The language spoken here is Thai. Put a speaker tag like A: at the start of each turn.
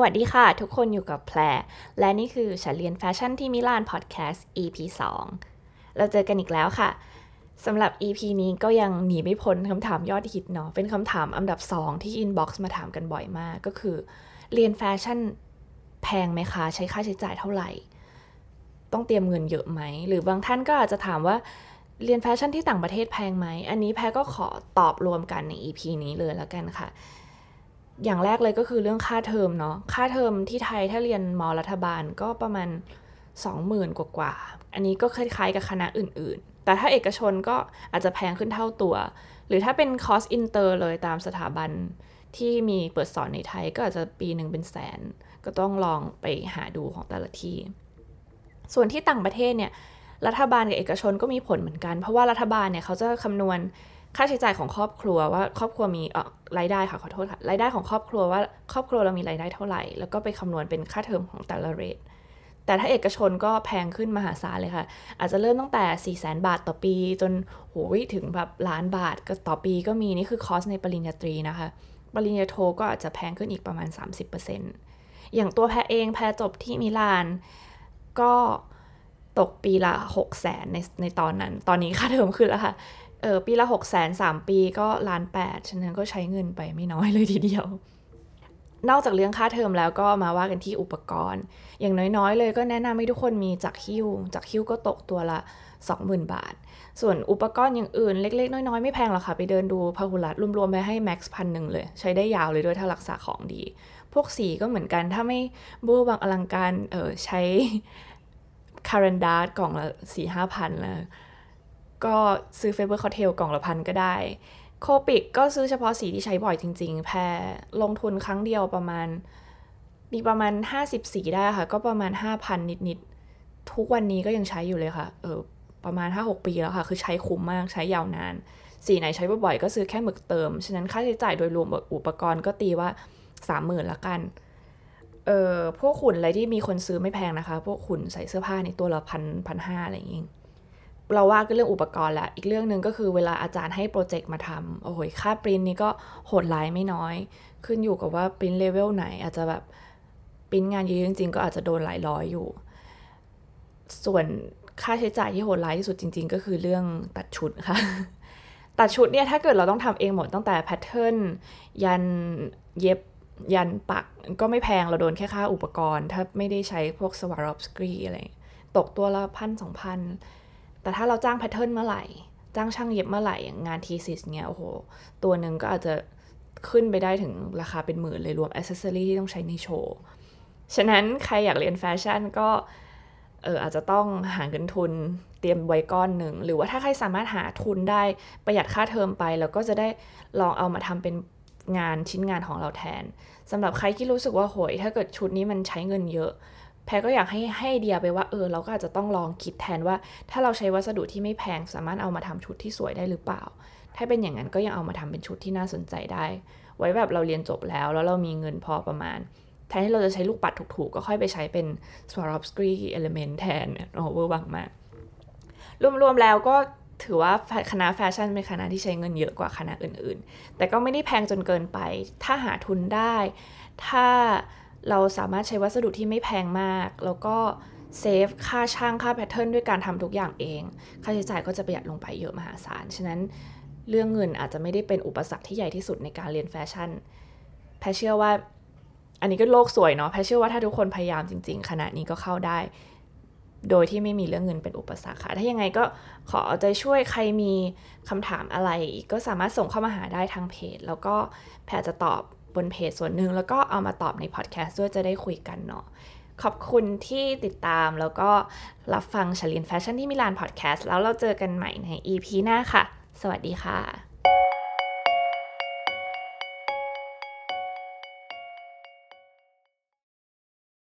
A: วัสดีค่ะ ทุกคนอยู่กับแพร และนี่คือฉันเรียนแฟชั่นที่มิลานพอดแคสต์ EP 2 เราเจอกันอีกแล้วค่ะสำหรับ EP นี้ก็ยังหนีไม่พ้นคำถามยอดฮิตเนาะเป็นคำถามอันดับ 2 ที่ inbox มาถามกันบ่อยมาก ก็คือ เรียนแฟชั่นแพงไหมคะ ใช้ค่าใช้จ่ายเท่าไหร่ ต้องเตรียมเงินเยอะไหม หรือบางท่านก็อาจจะถามว่าเรียนแฟชั่นที่ต่างประเทศแพงไหม อันนี้แพรก็ขอตอบรวมกันใน EP นี้เลยแล้วกันค่ะ อย่างแรกเลยก็คือเรื่องค่าเทอมเนาะค่าเทอมที่ไทยถ้าเรียนม.รัฐบาลก็ประมาณ 20,000 กว่ากว่า อันนี้ก็คล้ายๆกับคณะอื่น ๆ แต่ถ้าเอกชนก็อาจจะแพงขึ้นเท่าตัว หรือถ้าเป็นคอร์สอินเตอร์เลยตามสถาบันที่มีเปิดสอนในไทยก็อาจจะปีหนึ่งเป็นแสน ก็ต้องลองไปหาดูของแต่ละที่ ส่วนที่ต่างประเทศเนี่ยรัฐบาลกับเอกชนก็มีผลเหมือนกัน เพราะว่ารัฐบาลเนี่ยเขาจะคำนวณ ค่าใช้จ่ายของครอบครัวว่าครอบครัวมีเอ่อรายได้ค่ะขอโทษค่ะรายได้ของครอบครัวว่าครอบครัวเรามีรายได้เท่าไหร่ แล้วก็ไปคำนวณเป็นค่าเทอมของแต่ละเรทแต่ถ้าเอกชนก็แพงขึ้นมหาศาลเลยค่ะ อาจจะเริ่มตั้งแต่4ี่แสนบาทต่อปี จนโหยถึงแบบล้านบาทก็ต่อปีก็มีนี่คือคอสในปริญญาตรีนะคะ ปริญญาโทก็อาจจะแพงขึ้นอีกประมาณ 30%อย่างตัวแพรเองแพรจบที่มิลานก็ตกปีละ 6 0แสนในในตอนนั้น ตอนนี้ค่าเทอมขึ้นแล้วค่ะ ออปีละหกแสนสามปีก็ล้านแปดฉะนั้นก็ใช้เงินไปไม่น้อยเลยทีเดียว นอกจากเรื่องค่าเทอมแล้วก็มาว่ากันที่อุปกรณ์ อย่างน้อยๆ เลยก็แนะนำให้ทุกคนมีจักหิ้วจักหิ้วก็ตกตัวละ 20,000 บาท ส่วนอุปกรณ์อย่างอื่นเล็กๆ น้อยๆ ไม่แพงหรอกค่ะ ไปเดินดูพาหุรัตรวมๆไปให้แม็กซ์พันหนึ่งเลย ใช้ได้ยาวเลยด้วยถ้ารักษาของดี พวกสีก็เหมือนกันถ้าไม่เวอร์วังอลังการเออใช้ Caran d'Ache กล่องละสี่ห้าพันแล้ว ก็ซื้อ Faber-Castell กล่องละพันก็ได้ Copic ก็ซื้อเฉพาะสีที่ใช้บ่อยจริง ๆ แพรลงทุนครั้งเดียวประมาณ มีประมาณ 50 สีได้ค่ะ ก็ประมาณ 5,000 นิด ๆ ทุกวันนี้ก็ยังใช้อยู่เลยค่ะ เออ ประมาณ 5-6 ปีแล้วค่ะ คือใช้คุ้มมาก ใช้ยาวนาน สีไหนใช้บ่อยๆ ก็ซื้อแค่หมึกเติม ฉะนั้นค่าใช้จ่ายโดยรวมอุปกรณ์ก็ตีว่า 30,000ละกัน เออพวกขุนอะไรที่มีคนซื้อไม่แพงนะคะ พวกขุนใส่เสื้อผ้าในตัวละพันพันห้าอะไรอย่างเงี้ เราว่าก็เรื่องอุปกรณ์แหละอีกเรื่องหนึ่งก็คือเวลาอาจารย์ให้โปรเจกต์มาทำโอ้โหค่าปริ้นนี่ก็โหดร้ายไม่น้อย ขึ้นอยู่กับว่าปริ้นเลเวลไหน อาจจะแบบปริ้นงานเยอะจริงๆ ก็อาจจะโดนหลายร้อยอยู่ ส่วนค่าใช้จ่ายที่โหดร้ายที่สุดจริง ๆ ก็คือเรื่องตัดชุดค่ะ ตัดชุดเนี่ยถ้าเกิดเราต้องทำเองหมดตั้งแต่ pattern ยันเย็บยันปักก็ไม่แพงเราโดนแค่ค่าอุปกรณ์ ถ้าไม่ได้ใช้พวก Swarovski อะไรตกตัวละพันสองพัน แต่ถ้าเราจ้าง pattern เมื่อไหร่ จ้างช่างเย็บเมื่อไหร่อย่างงาน thesis เนี้ยโอ้โห ตัวหนึ่งก็อาจจะขึ้นไปได้ถึงราคาเป็นหมื่นเลยรวมอ c เซสซอรี่ที่ต้องใช้ในโชว์ ฉะนั้นใครอยากเรียนแฟชั่นก็เอออาจจะต้องหาเงินทุนเตรียมไว้ก้อนหนึ่ง หรือว่าถ้าใครสามารถหาทุนได้ประหยัดค่าเทอมไป แล้วก็จะได้ลองเอามาทำเป็นงานชิ้นงานของเราแทนสำหรับใครที่รู้สึกว่าโหย ถ้าเกิดชุดนี้มันใช้เงินเยอะ แพรก็อยากให้ให้เดียไปว่าเออเราก็อาจจะต้องลองคิดแทนว่า ถ้าเราใช้วัสดุที่ไม่แพงสามารถเอามาทำชุดที่สวยได้หรือเปล่า ถ้าเป็นอย่างนั้นก็ยังเอามาทำเป็นชุดที่น่าสนใจได้ ไว้แบบเราเรียนจบแล้ว แล้วเรามีเงินพอประมาณ แทนที่เราจะใช้ลูกปัดถูกๆ ก็ค่อยไปใช้เป็น Swarovski Element แทนโอ้โหเวอร์บังมากรวมๆแล้วก็ถือว่าคณะแฟชั่นเป็นคณะที่ใช้เงินเยอะกว่าคณะอื่นๆ แต่ก็ไม่ได้แพงจนเกินไป ถ้าหาทุนได้ ถ้า เราสามารถใช้วัสดุที่ไม่แพงมาก แล้วก็ save ค่าช่างค่า pattern ด้วยการทำทุกอย่างเอง ค่าใช้จ่ายก็จะประหยัดลงไปเยอะมหาศาล ฉะนั้นเรื่องเงินอาจจะไม่ได้เป็นอุปสรรคที่ใหญ่ที่สุดในการเรียนแฟชั่น แพรเชื่อว่า อันนี้ก็โลกสวยเนาะ แพรเชื่อว่าถ้าทุกคนพยายามจริง ๆ คณะนี้ก็เข้าได้ โดยที่ไม่มีเรื่องเงินเป็นอุปสรรคค่ะ ถ้ายังไงก็เอาใจช่วยใครมีคำถามอะไรก็สามารถส่งเข้ามาหาได้ทางเพจ แล้วก็แพรจะตอบ บนเพจส่วนหนึ่งแล้วก็เอามาตอบในพอดแคสต์ด้วยจะได้คุยกันเนาะขอบคุณที่ติดตามแล้วก็รับฟังฉันเรียนแฟชั่นที่มิลานพอดแคสต์แล้วเราเจอกันใหม่ใน EP หน้าค่ะ สวัสดีค่ะ